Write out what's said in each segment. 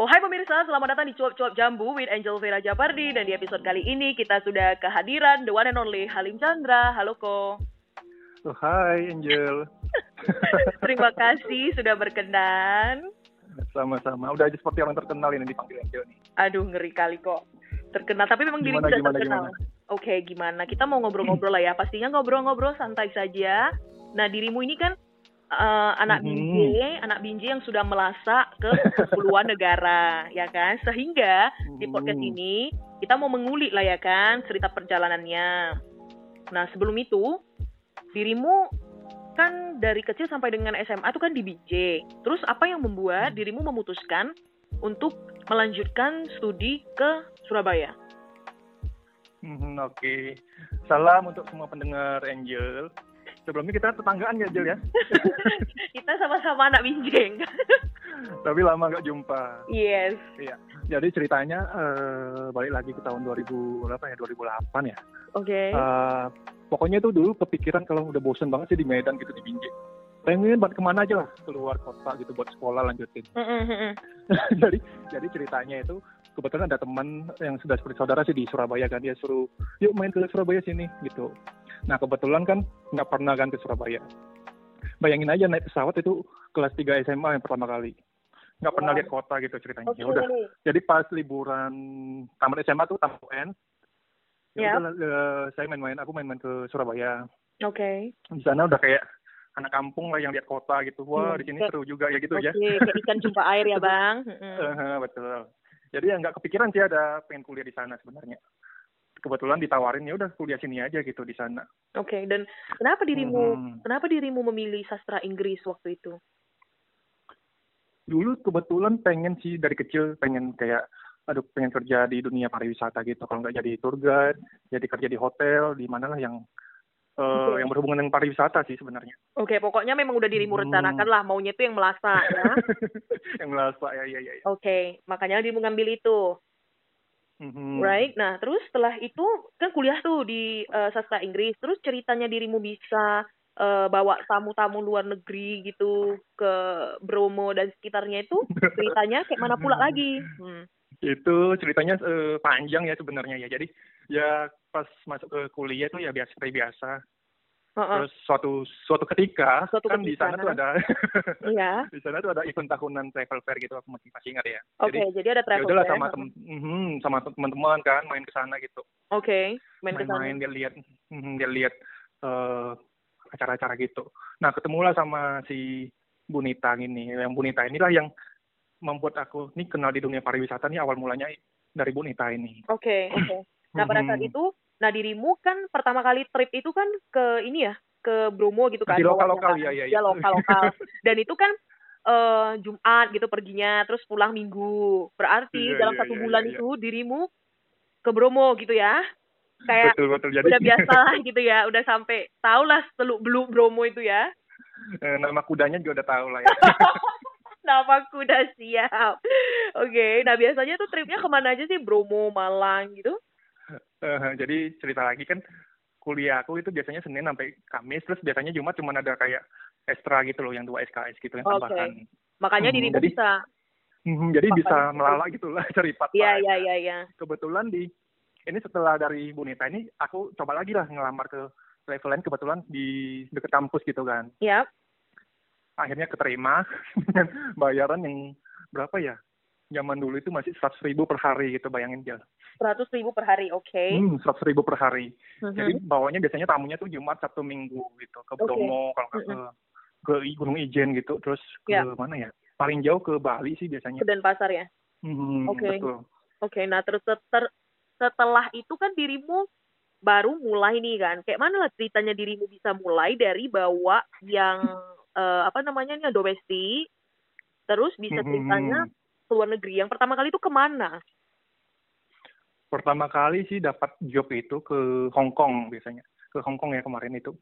Oh hai pemirsa, selamat datang di Cuap-Cuap Jambu with Angel Vera Japardi dan di episode kali ini kita sudah kehadiran the one and only Halim Chandra. Halo Ko. Oh, hai Angel. Terima kasih sudah berkenan. Sama-sama. Udah aja seperti orang terkenal ini dipanggil Angel nih. Aduh ngeri kali kok. Terkenal, tapi memang diri Gimana, udah gimana, terkenal. Oke, gimana? Kita mau ngobrol-ngobrol lah ya. Pastinya ngobrol-ngobrol santai saja. Nah, dirimu ini kan eh, anak Mhm. binje, anak binje yang sudah melasak ke puluhan negara, ya kan? Sehingga di podcast Hmm. ini kita mau mengulik lah ya kan cerita perjalanannya. Nah, sebelum itu dirimu kan dari kecil sampai dengan SMA itu kan di BJ. Terus apa yang membuat dirimu memutuskan untuk melanjutkan studi ke Surabaya? Mhm, Oke. Salam untuk semua pendengar Angel. Sebelumnya kita tetanggaan ya Angel ya. Kita sama-sama anak binjeng. Tapi lama nggak jumpa. yes. Iya. Jadi ceritanya eh, balik lagi ke tahun 2000 berapa ya? 2008 ya. Oke. Eh, pokoknya itu dulu kepikiran kalau udah bosen banget sih di Medan gitu di Binjai. Pengen buat ke mana aja lah keluar kota gitu buat sekolah lanjutin. Jadi jadi ceritanya itu kebetulan ada teman yang sudah seperti saudara sih di Surabaya kan dia suruh yuk main ke Surabaya sini gitu nah kebetulan kan nggak pernah kan ke Surabaya bayangin aja naik pesawat itu kelas 3 SMA yang pertama kali nggak pernah lihat kota gitu ceritanya Oke. ya udah jadi pas liburan tamat SMA tuh tamat UN Ya. ya udah eh, saya main-main aku main-main ke Surabaya Oke. di sana udah kayak anak kampung lah yang lihat kota gitu wah Hmm, di sini seru juga ya gitu Oke, ya kayak ikan jumpa air ya, Bang. Mm-mm. Eh, betul. Jadi ya nggak kepikiran sih ada pengen kuliah di sana sebenarnya. Kebetulan ditawarin ya udah kuliah sini aja gitu di sana. Oke, dan kenapa dirimu Mhm. kenapa dirimu memilih sastra Inggris waktu itu? Dulu kebetulan pengen sih dari kecil pengen kayak aduh pengen kerja di dunia pariwisata gitu. Kalau nggak jadi tour guide, jadi kerja di hotel, di mana lah yang eh, Oke. yang berhubungan dengan pariwisata sih sebenarnya. Oke, pokoknya memang udah dirimu Hmm. rencanakan lah maunya itu yang melasak ya. yang merasa ya ya ya. ya. Oke, makanya dirimu ngambil itu, Mhm. right? Nah, terus setelah itu kan kuliah tuh di eh, sastra Inggris. Terus ceritanya dirimu bisa eh, bawa tamu-tamu luar negeri gitu ke Bromo dan sekitarnya itu ceritanya kayak mana pula lagi? Hmm. itu ceritanya eh, panjang ya sebenarnya ya. Jadi ya pas masuk ke kuliah tuh ya biasa biasa. Terus suatu suatu ketika Suatu kan di sana tuh ada Iya. di sana tuh ada event tahunan travel fair gitu aku masih masih ingat ya. Oke, Jadi jadi ada travel fair. sama tem mhm, sama teman-teman kan main ke sana gitu. Oke, main ke sana. Main-main dia lihat mhm, dia lihat eh, acara-acara gitu. Nah, ketemulah sama si Bunita ini. Yang Bunita inilah yang membuat aku nih kenal di dunia pariwisata nih awal mulanya dari Bunita ini. Oke, oke. Nah, pada saat Mhm. itu, nah dirimu kan pertama kali trip itu kan ke ini ya, ke Bromo gitu kan. Di bawahnya lokal-lokal, kan. iya, iya, Ya iya. lokal-lokal. Dan itu kan eh Jumat gitu perginya, terus pulang Minggu. Berarti Iya, dalam iya, satu iya, bulan iya, itu dirimu ke Bromo gitu ya. Kayak betul betul jadi udah biasa lah gitu ya, udah sampai tau lah seluk beluk Bromo itu ya. eh, nama kudanya juga udah tahu lah ya. Nama kuda siap. Oke, nah biasanya tuh tripnya ke mana aja sih? Bromo, Malang gitu? Eh, jadi cerita lagi kan kuliah aku itu biasanya Senin sampai Kamis terus biasanya Jumat cuma ada kayak ekstra gitu loh yang dua SKS gitu yang tambahan. Makanya Hmm, dirimu jadi- bisa. Mhm, jadi bisa melalak gitu lah cari part Iya, iya, iya, iya. Kebetulan di ini setelah dari Bunita ini aku coba lagi lah ngelamar ke level lain kebetulan di deket kampus gitu kan. Yap. Akhirnya keterima dengan bayaran yang berapa ya? Zaman dulu itu masih seratus ribu per hari gitu bayangin aja. Seratus ribu per hari, oke. Hmm, seratus ribu per hari. Mhm. Jadi bawanya biasanya tamunya tuh Jumat Sabtu Minggu gitu ke. Bromo kalau nggak ke ke Gunung Ijen gitu terus ke Ya. mana ya paling jauh ke Bali sih biasanya. Ke Denpasar ya. Hmm, Oke. Betul. Oke, nah terus ter- setelah itu kan dirimu baru mulai nih kan. Kayak mana lah ceritanya dirimu bisa mulai dari bawa yang eh, apa namanya nih domestik, terus bisa Mhm. ceritanya ke luar negeri. Yang pertama kali itu ke mana? Pertama kali sih dapat job itu ke Hong Kong biasanya ke Hong Kong ya kemarin itu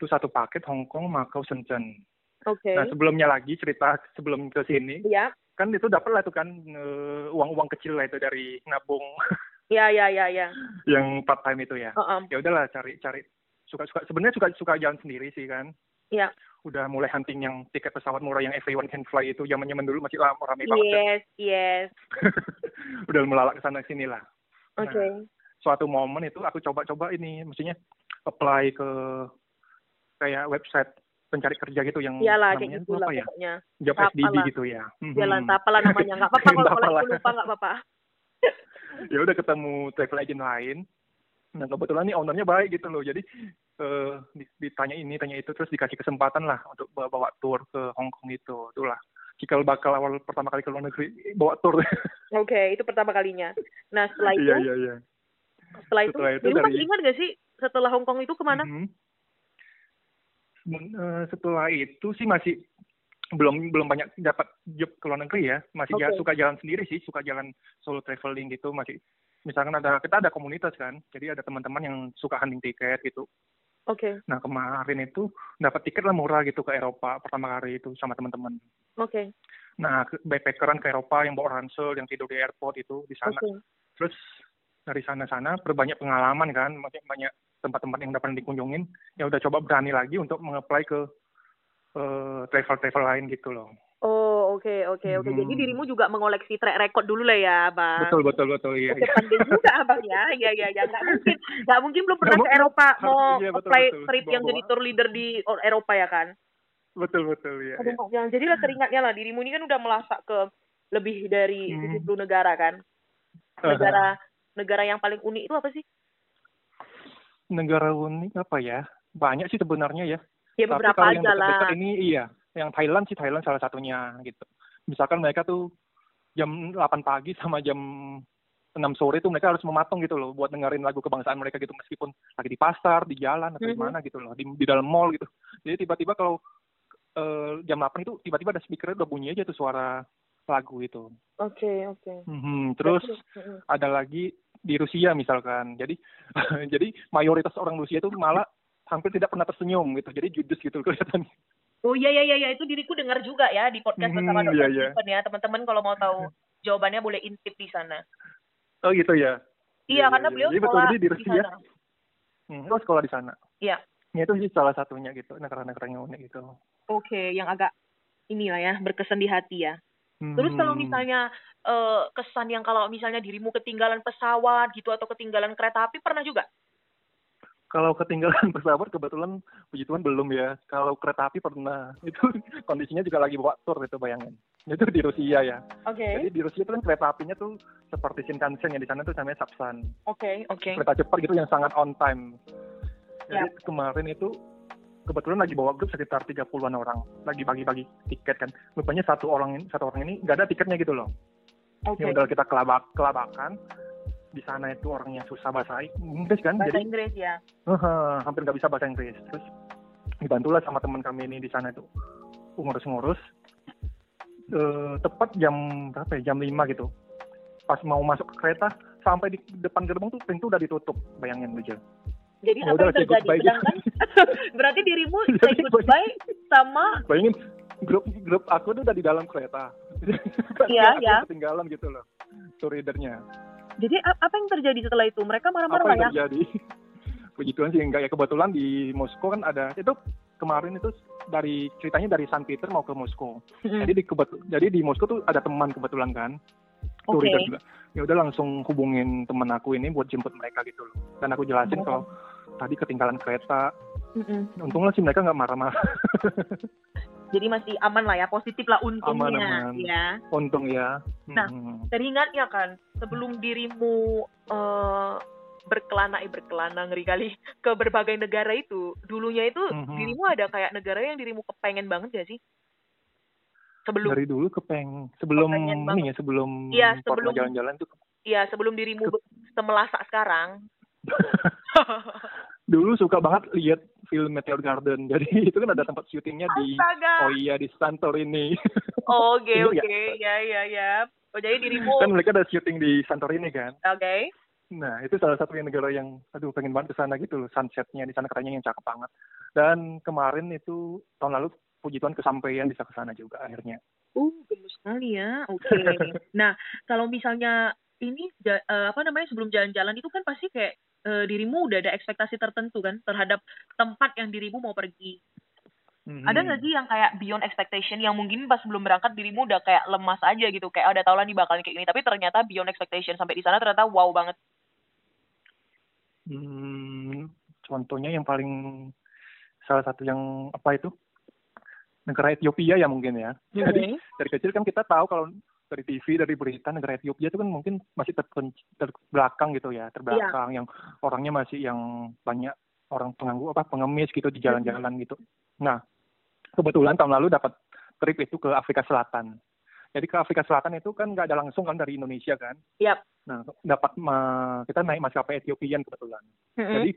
itu satu paket Hong Kong Macau Shenzhen. Oke. Nah sebelumnya lagi cerita sebelum ke sini Ya, kan itu dapat lah tuh kan eh, uang-uang kecil lah itu dari nabung ya, ya, ya, ya. yang part time itu ya. Heeh. Ya udahlah cari cari suka suka sebenarnya suka suka jalan sendiri sih kan. Ya. udah mulai hunting yang tiket pesawat murah yang everyone can fly itu zaman zaman dulu masih lama ramai banget. kan. Yes, yes. udah melalak ke sana sini lah. Oke. Nah, suatu momen itu aku coba-coba ini, maksudnya apply ke kayak website pencari kerja gitu yang kayak namanya gitu apa lah ya? pokoknya. Job Apa SDB gitu ya. Iyalah, Mhm. apalah namanya. Nggak apa-apa kalau kalau Apalah. lupa nggak apa-apa. ya udah ketemu travel agent lain. Nah kebetulan nih ownernya baik gitu loh. Jadi eh, di- ditanya ini, tanya itu, terus dikasih kesempatan lah untuk bawa, bawa tour ke Hong Kong itu. Itulah cikal bakal awal pertama kali ke luar negeri bawa tour. Oke, itu pertama kalinya. Nah, setelah itu, Iya iya iya. setelah itu, Setelah itu dulu masih dari- ingat nggak sih setelah Hong Kong itu ke mana? Men- eh, setelah itu sih masih belum belum banyak dapat job ke luar negeri ya masih Oke. suka jalan sendiri sih suka jalan solo traveling gitu masih misalkan ada kita ada komunitas kan jadi ada teman-teman yang suka hunting tiket gitu Oke, nah kemarin itu dapat tiket lah murah gitu ke Eropa pertama kali itu sama teman-teman oke, nah ke- backpackeran ke Eropa yang bawa ransel yang tidur di airport itu di sana oke. terus dari sana-sana berbanyak pengalaman kan banyak banyak tempat-tempat yang dapat dikunjungin ya udah coba berani lagi untuk mengapply ke eh, travel-travel lain gitu loh Oh, oke, oke, oke. Jadi Mhm. dirimu juga mengoleksi track record dulu lah ya, Bang. betul betul betul iya Oke, iya pandai juga abang ya, ya, ya, ya. Nggak mungkin, nggak mungkin belum pernah ke. Eropa mau iya, betul, apply betul. trip yang Bawa-bawa. jadi tour leader di Eropa ya kan? Betul betul iya Aduh. Mak, yang jadilah teringatnya lah dirimu ini kan udah melasak ke lebih dari Hmm. 70 negara kan? Negara negara yang paling unik itu apa sih? negara unik apa ya banyak sih sebenarnya ya Ya tapi beberapa kalau yang lah. ini iya yang Thailand sih Thailand salah satunya gitu misalkan mereka tuh jam 8 pagi sama jam 6 sore tuh mereka harus mematung gitu loh buat dengerin lagu kebangsaan mereka gitu meskipun lagi di pasar di jalan atau di Mhm. mana gitu loh di, di dalam mall gitu jadi tiba-tiba kalau eh, jam 8 itu tiba-tiba ada speakernya udah bunyi aja tuh suara lagu itu Oke, oke. Mhm, terus Berarti- mm, ada lagi di Rusia misalkan. Jadi jadi mayoritas orang Rusia itu malah hampir tidak pernah tersenyum gitu. Jadi judes gitu kelihatannya. Oh iya iya iya iya, itu diriku dengar juga ya di podcast Hmm, bersama iya, Dokter iya. Stephen ya. Teman-teman kalau mau tahu jawabannya boleh intip di sana. Oh gitu ya. Iya, Iya, karena iya, beliau iya, sekolah Jadi di di Rusia. sana. Hmm, sekolah di sana. Iya. Ya, itu sih salah satunya gitu, negara-negara yang unik gitu. Oke, yang agak inilah ya, berkesan di hati ya. Terus kalau Hmm. misalnya eh, kesan yang kalau misalnya dirimu ketinggalan pesawat gitu atau ketinggalan kereta api pernah juga? Kalau ketinggalan pesawat kebetulan puji Tuhan belum ya. Kalau kereta api pernah. Itu kondisinya juga lagi bawa tour itu bayangin. Itu di Rusia ya. Oke. Jadi di Rusia itu kan kereta apinya tuh seperti Shinkansen yang di sana tuh namanya Sapsan. Oke, oke. kereta cepat gitu yang sangat on time. Jadi Ya. kemarin itu kebetulan lagi bawa grup sekitar 30-an orang, lagi bagi-bagi tiket kan. Rupanya satu orang ini satu orang ini nggak ada tiketnya gitu loh. Oke. Ya udah kita kelabak kelabakan. Di sana itu orangnya susah bahasa Inggris kan, Bahasa jadi Inggris ya. eh, hampir nggak bisa bahasa Inggris. Terus dibantulah sama teman kami ini di sana itu ngurus-ngurus. Eh, tepat jam berapa ya? Jam 5 gitu. Pas mau masuk ke kereta, sampai di depan gerbang tuh pintu udah ditutup. Bayangin aja. Jadi Ya apa yang terjadi? Sedangkan berarti dirimu say goodbye sama Bayangin grup grup aku tuh udah di dalam kereta. Iya, Aku iya. Ketinggalan gitu loh. Tour leadernya. jadi apa yang terjadi setelah itu? Mereka Apa marah-marah yang ya? terjadi? Puji Tuhan sih enggak ya kebetulan di Moskow kan ada itu kemarin itu dari ceritanya dari San Peter mau ke Moskow. Mm-mm. Jadi di jadi di Moskow tuh ada teman kebetulan kan. Tour leader juga. Ya udah langsung hubungin teman aku ini buat jemput mereka gitu loh. Dan aku jelasin Oh. kalau tadi ketinggalan kereta. Mm-mm. Untungnya sih mereka nggak marah-marah. Jadi masih aman lah ya, positif lah untungnya Aman, aman. ya. Untung ya. Nah, Hmm. Teringat ya kan, sebelum dirimu eh, berkelana, eh berkelana ngeri kali ke berbagai negara itu, dulunya itu Mhm. dirimu ada kayak negara yang dirimu kepengen banget gak sih? Sebelum, dari dulu kepeng sebelum banget. ini ya sebelum Iya, pernah sebelum- jalan-jalan tuh ya sebelum dirimu be- semelasak sekarang. dulu suka banget lihat film Meteor Garden jadi itu kan ada tempat syutingnya di oh iya di Santorini Oke Ingat oke, nggak? ya ya ya. Oh jadi dirimu, kan mereka ada syuting di Santorini kan oke. nah itu salah satu yang negara yang aduh pengen banget ke sana gitu loh sunsetnya di sana katanya yang cakep banget dan kemarin itu tahun lalu puji Tuhan kesampaian bisa ke sana juga akhirnya Uh, gemes sekali ya. Oke. nah, kalau misalnya ini eh, apa namanya sebelum jalan-jalan itu kan pasti kayak eh, dirimu udah ada ekspektasi tertentu kan terhadap tempat yang dirimu mau pergi. Mhm. Ada nggak sih yang kayak beyond expectation yang mungkin pas belum berangkat dirimu udah kayak lemas aja gitu kayak "Oh, udah tau lah nih bakalan kayak gini tapi ternyata beyond expectation sampai di sana ternyata wow banget. Hmm, contohnya yang paling salah satu yang apa itu negara Ethiopia ya mungkin ya. Jadi dari kecil kan kita tahu kalau dari TV dari berita negara Ethiopia itu kan mungkin masih terpen- terbelakang gitu ya terbelakang yang orangnya masih yang banyak orang penganggu apa pengemis gitu di jalan-jalan gitu. Nah kebetulan tahun lalu dapat trip itu ke Afrika Selatan. Jadi ke Afrika Selatan itu kan nggak ada langsung kan dari Indonesia kan. Yap. Nah dapat kita naik maskapai Ethiopian kebetulan. Mm-mm. Jadi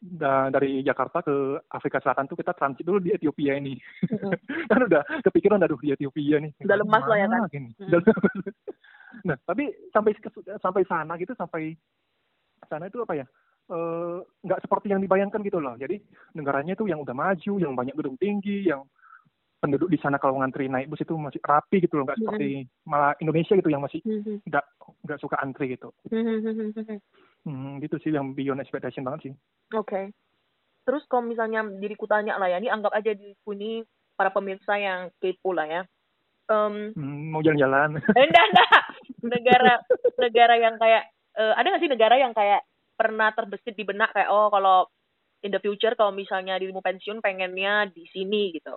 da- dari Jakarta ke Afrika Selatan tuh kita transit dulu di Ethiopia ini. kan udah kepikiran aduh di Ethiopia nih. Udah lemas lah ya kan? Gini? Hmm. Lemas. nah, tapi sampai sampai sana gitu sampai sana itu apa ya? eh, nggak seperti yang dibayangkan gitu loh. Jadi negaranya itu yang udah maju, yang banyak gedung tinggi, yang penduduk di sana kalau ngantri naik bus itu masih rapi gitu loh, nggak Hmm. seperti malah Indonesia gitu yang masih nggak nggak suka antri gitu. Mhm. Hmm, gitu sih yang beyond expectation banget sih. Oke. Terus kalau misalnya diriku tanya lah ya, ini anggap aja diriku ini para pemirsa yang kepo lah ya. Em, Hmm, mau jalan-jalan. Eh, enggak, enggak. Negara negara yang kayak eh, ada nggak sih negara yang kayak pernah terbesit di benak kayak oh kalau in the future kalau misalnya dirimu pensiun pengennya di sini gitu.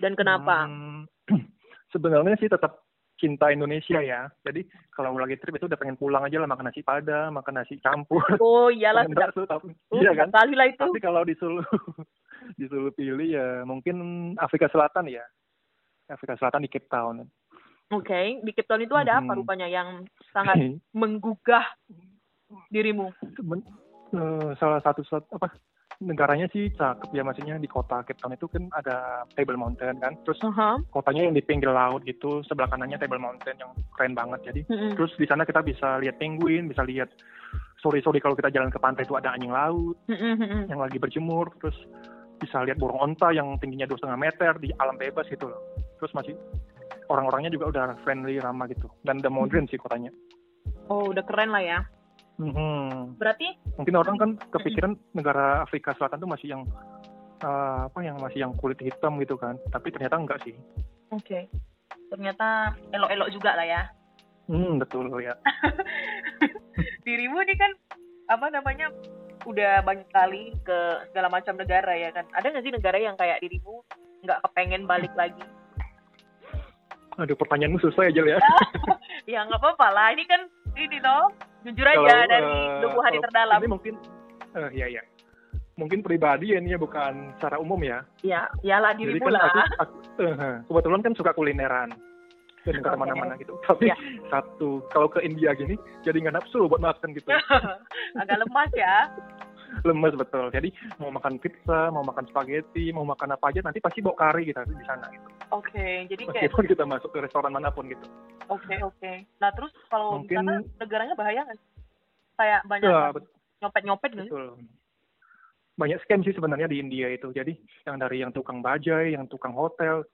Dan kenapa? Hmm, sebenarnya sih tetap cinta Indonesia ya. Jadi kalau lagi trip itu udah pengen pulang aja lah makan nasi padang, makan nasi campur. Oh iyalah bakso, tapi- Oh, iya kan? kali lah itu. Tapi kalau disuruh disuruh pilih ya mungkin Afrika Selatan ya. Afrika Selatan di Cape Town. Oke, di Cape Town itu ada apa Mhm. rupanya yang sangat menggugah dirimu? Men- eh, salah satu sat- apa negaranya sih cakep ya maksudnya di kota Cape Town itu kan ada Table Mountain kan. Terus Aha. kotanya yang di pinggir laut gitu, sebelah kanannya Table Mountain yang keren banget. Jadi Mm-mm. Terus di sana kita bisa lihat penguin, bisa lihat sore-sore kalau kita jalan ke pantai itu ada anjing laut mm-mm. yang lagi berjemur, terus bisa lihat burung onta yang tingginya dua setengah meter di alam bebas gitu loh. Terus masih orang-orangnya juga udah friendly, ramah gitu, dan udah modern sih kotanya. Oh, udah keren lah ya. Mhm. Berarti Mungkin orang kan kepikiran negara Afrika Selatan tuh masih yang eh, apa yang masih yang kulit hitam gitu kan, tapi ternyata enggak sih. oke. Ternyata elok-elok juga lah ya. Hmm, betul ya. dirimu nih kan apa namanya udah banyak kali ke segala macam negara ya kan ada nggak sih negara yang kayak dirimu nggak kepengen balik lagi Aduh, pertanyaanmu susah ya, Jel ya. ya nggak apa-apa lah ini kan ini loh jujur aja Kalau, dari hati kalau terdalam Ini mungkin, eh ya ya. Mungkin pribadi ya ini ya bukan secara umum ya. ya iyalah Jadi dirimu kan lah aku, aku eh, kebetulan kan suka kulineran dan ke Oke. mana-mana gitu. Tapi Ya. satu kalau ke India gini jadi nggak nafsu buat makan gitu. agak lemas ya Lemes betul. Jadi mau makan pizza, mau makan spaghetti, mau makan apa aja nanti pasti bawa kari kita di sana gitu. oke jadi kayak Meskipun kita masuk ke restoran mana pun gitu. oke oke nah terus kalau di Mungkin- sana negaranya bahaya nggak kayak banyak Ya, nyopet nyopet nggak sih? betul. Banyak scam sih sebenarnya di India itu. Jadi yang dari yang tukang bajai, yang tukang hotel,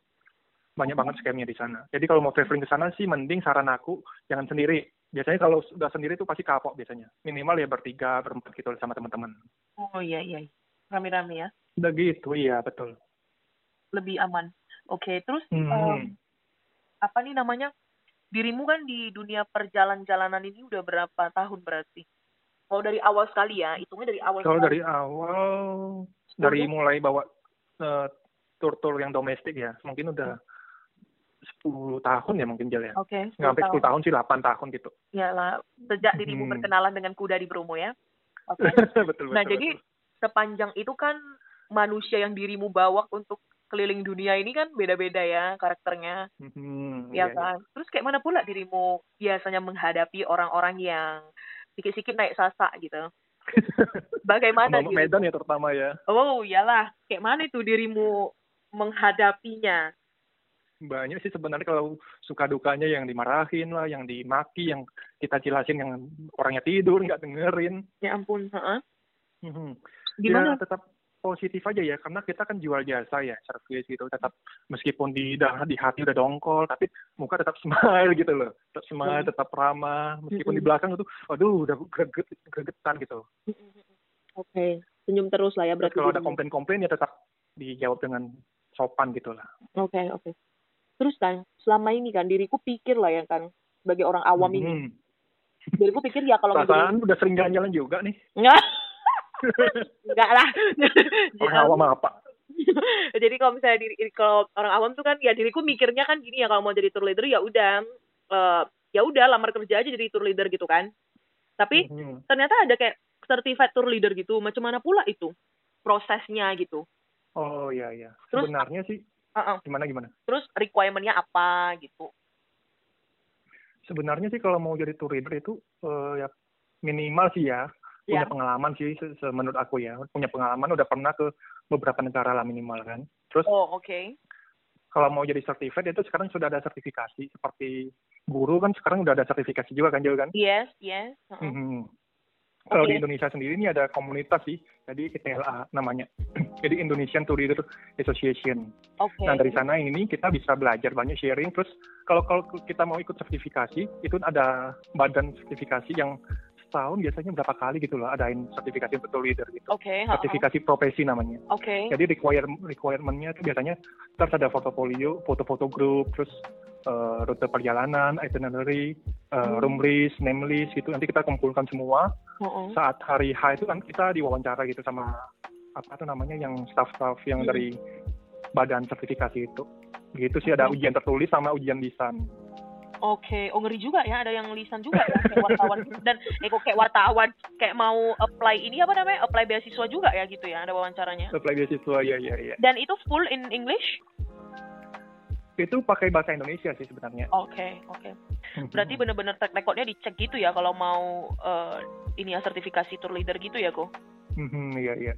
banyak banget scamnya di sana. Jadi kalau mau traveling ke sana sih mending saran aku jangan sendiri. Biasanya kalau sudah sendiri itu pasti kapok biasanya. Minimal ya bertiga, berempat gitu sama teman-teman. oh iya iya rame-rame ya Udah gitu, iya betul. lebih aman oke terus Hmm. em, apa nih namanya dirimu kan di dunia perjalan-jalanan ini udah berapa tahun berarti kalau dari awal sekali ya hitungnya dari awal Kalau dari awal, dari mulai bawa eh, tur-tur yang domestik ya, mungkin udah 10 tahun ya mungkin Jel ya. oke Nggak sampai 10 tahun. sih, 8 tahun gitu. ya lah sejak dirimu Hmm. berkenalan dengan kuda di Bromo ya oke betul, betul. nah jadi sepanjang itu kan manusia yang dirimu bawa untuk keliling dunia ini kan beda-beda ya karakternya Hmm, ya iya, iya. kan terus kayak mana pula dirimu biasanya menghadapi orang-orang yang sikit-sikit naik sasak gitu bagaimana gitu Medan ya terutama ya. Oh iyalah, kayak mana itu dirimu menghadapinya? Banyak sih sebenarnya kalau suka dukanya yang dimarahin lah, yang dimaki, yang kita jelasin yang orangnya tidur, nggak dengerin. Ya ampun, heeh. Mhm. Gimana? Ya, tetap positif aja ya, karena kita kan jual jasa ya, service gitu. Tetap meskipun di di hati udah dongkol, tapi muka tetap smile gitu loh. Tetap smile, Hmm. tetap ramah. Meskipun di Mm-mm. belakang itu, aduh udah greget, gregetan gitu. Oke, senyum terus lah ya berarti. kalau ada komplain-komplain ya tetap dijawab dengan sopan gitu lah. Oke, oke. Terus kan, selama ini kan diriku pikir lah ya kan, sebagai orang awam ini. Hmm. Diriku pikir ya kalau. Perasaan udah sering jalan-jalan juga nih. Enggak. Enggak lah. Orang awam apa? jadi kalau misalnya diri kalau orang awam tuh kan ya diriku mikirnya kan gini ya kalau mau jadi tour leader ya udah eh, ya udah lamar kerja aja jadi tour leader gitu kan. Tapi Hmm. ternyata ada kayak certified tour leader gitu. Macam mana pula itu prosesnya gitu. Oh iya iya. Terus- Sebenarnya sih Uh-uh. gimana gimana? Terus requirement-nya apa gitu. Sebenarnya sih kalau mau jadi tour leader itu eh, ya minimal sih ya punya Ya. pengalaman sih se- se- menurut aku ya punya pengalaman udah pernah ke beberapa negara lah minimal kan. Terus Oh, oke. kalau mau jadi certified itu sekarang sudah ada sertifikasi seperti guru kan sekarang udah ada sertifikasi juga kan Jel kan? Yes, yes. uh-uh. Mhm. Kalau Oke. di Indonesia sendiri ini ada komunitas sih, jadi ITLA namanya. Jadi Indonesian Tour Leader Association. Oke. Nah dari sana ini kita bisa belajar banyak sharing. Terus kalau kalau kita mau ikut sertifikasi, itu ada badan sertifikasi yang setahun biasanya berapa kali gitu loh, adain sertifikasi untuk leader gitu. Oke, uh-uh. Sertifikasi profesi namanya. Oke. Jadi require requirement-nya itu biasanya terus ada portofolio, foto-foto grup, terus eh, rute perjalanan, itinerary, eh, Hmm. room list, name list gitu. Nanti kita kumpulkan semua. Uh-uh. Saat hari H itu kan kita diwawancara gitu sama apa tuh namanya yang staff-staff yang Hmm. dari badan sertifikasi itu. Gitu sih ada Oke. ujian tertulis sama ujian lisan. Oke, oh ngeri juga ya, ada yang lisan juga ya, kayak wartawan dan eh kok kayak wartawan kayak mau apply ini apa namanya, apply beasiswa juga ya gitu ya, ada wawancaranya. Apply beasiswa ya ya ya. Dan itu full in English? Itu pakai bahasa Indonesia sih sebenarnya. Oke, oke. Berarti bener-bener track recordnya dicek gitu ya kalau mau eh, ini ya sertifikasi tour leader gitu ya kok. Mhm, Iya iya.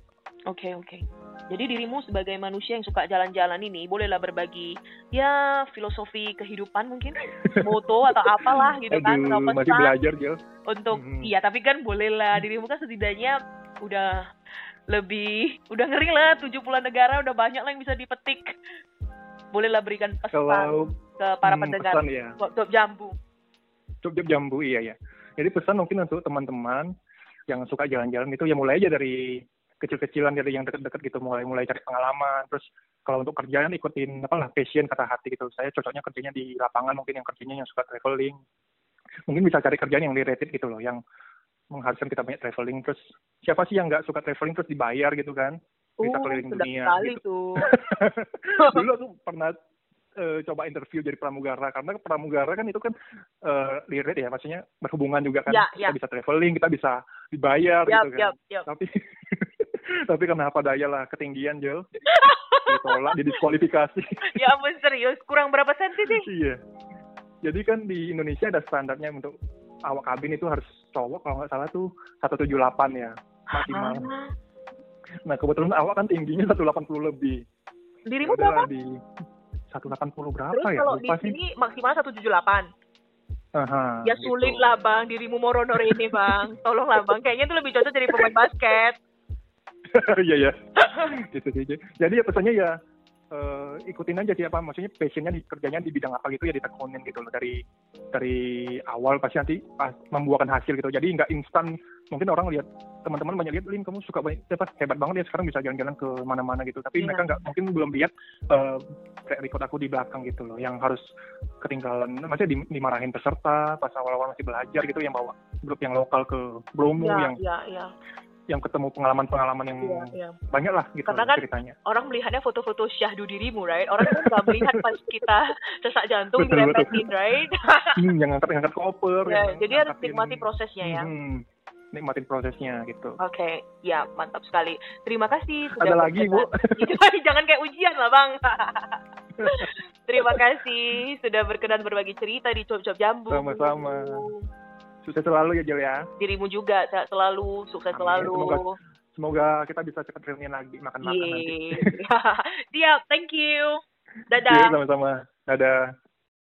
Oke, oke. Jadi dirimu sebagai manusia yang suka jalan-jalan ini bolehlah berbagi ya filosofi kehidupan mungkin, moto atau apalah gitu kan, atau Aduh, masih pesan belajar Jel. untuk Mhm. iya tapi kan bolehlah dirimu kan setidaknya udah lebih udah ngeri lah 70 negara udah banyak lah yang bisa dipetik. Bolehlah berikan pesan Kalau ke para hmm, pendengar pesan ya. Top Jambu. Jogja Jambu iya ya. Jadi pesan mungkin untuk teman-teman yang suka jalan-jalan itu ya mulai aja dari kecil-kecilan dari yang deket-deket gitu mulai mulai cari pengalaman terus kalau untuk kerjaan ikutin apa lah passion kata hati gitu saya cocoknya kerjanya di lapangan mungkin yang kerjanya yang suka traveling mungkin bisa cari kerjaan yang related gitu loh yang mengharuskan kita banyak traveling terus siapa sih yang nggak suka traveling terus dibayar gitu kan bisa Oh, keliling dunia gitu. tuh. dulu aku pernah eh, coba interview jadi pramugara karena pramugara kan itu kan eh lirik ya maksudnya berhubungan juga kan Ya, kita ya. bisa traveling kita bisa dibayar Yap, gitu kan yap, yap. tapi tapi kenapa daya lah ketinggian Jel ditolak didiskualifikasi ya ampun serius, kurang berapa senti sih? iya jadi kan di Indonesia ada standarnya untuk awak kabin itu harus cowok kalau nggak salah tuh 178 ya maksimal Ah, nah kebetulan awak kan tingginya 180 lebih dirimu berapa? di 180 berapa Terus ya kalau di lupa sih sini maksimal 178. Aha, Ya gitu. sulit lah bang, dirimu mau ronor ini bang. Tolonglah bang, kayaknya itu lebih cocok jadi pemain basket. Iya ya. gitu sih. Jadi ya pesannya ya eh, ikutin aja sih apa maksudnya passionnya di kerjanya di bidang apa gitu ya ditekunin gitu loh dari dari awal pasti nanti pas membuahkan hasil gitu. Jadi nggak instan. Mungkin orang lihat teman-teman banyak lihat Lin kamu suka banyak apa hebat banget ya sekarang bisa jalan-jalan ke mana-mana gitu. Tapi Iya. mereka nggak mungkin belum lihat eh, track record aku di belakang gitu loh yang harus ketinggalan maksudnya di- dimarahin peserta pas awal-awal masih belajar gitu yang bawa grup yang lokal ke Bromo Ya, yang ya, ya, yang ketemu pengalaman-pengalaman yang ya, ya. banyak lah gitu Karena kan ceritanya. Orang melihatnya foto-foto syahdu dirimu, right? Orang kan nggak melihat pas kita sesak jantung Betul, betul. direpetin, right? Hmm, yang ngangkat ngangkat koper. ya, yang jadi harus nikmati prosesnya ya. Hmm, nikmatin prosesnya gitu. Oke, ya mantap sekali. Terima kasih sudah Ada lagi bu. berkenan. Jangan kayak ujian lah bang. Terima kasih sudah berkenan berbagi cerita di Cop Cop Jambu. Sama-sama. Sukses selalu ya Jel ya. Dirimu juga sehat selalu, sukses Amin. selalu. Semoga- Semoga kita bisa cepat reunian lagi makan-makan nanti. Yeay. Siap, thank you. Dadah. sama-sama. Dadah.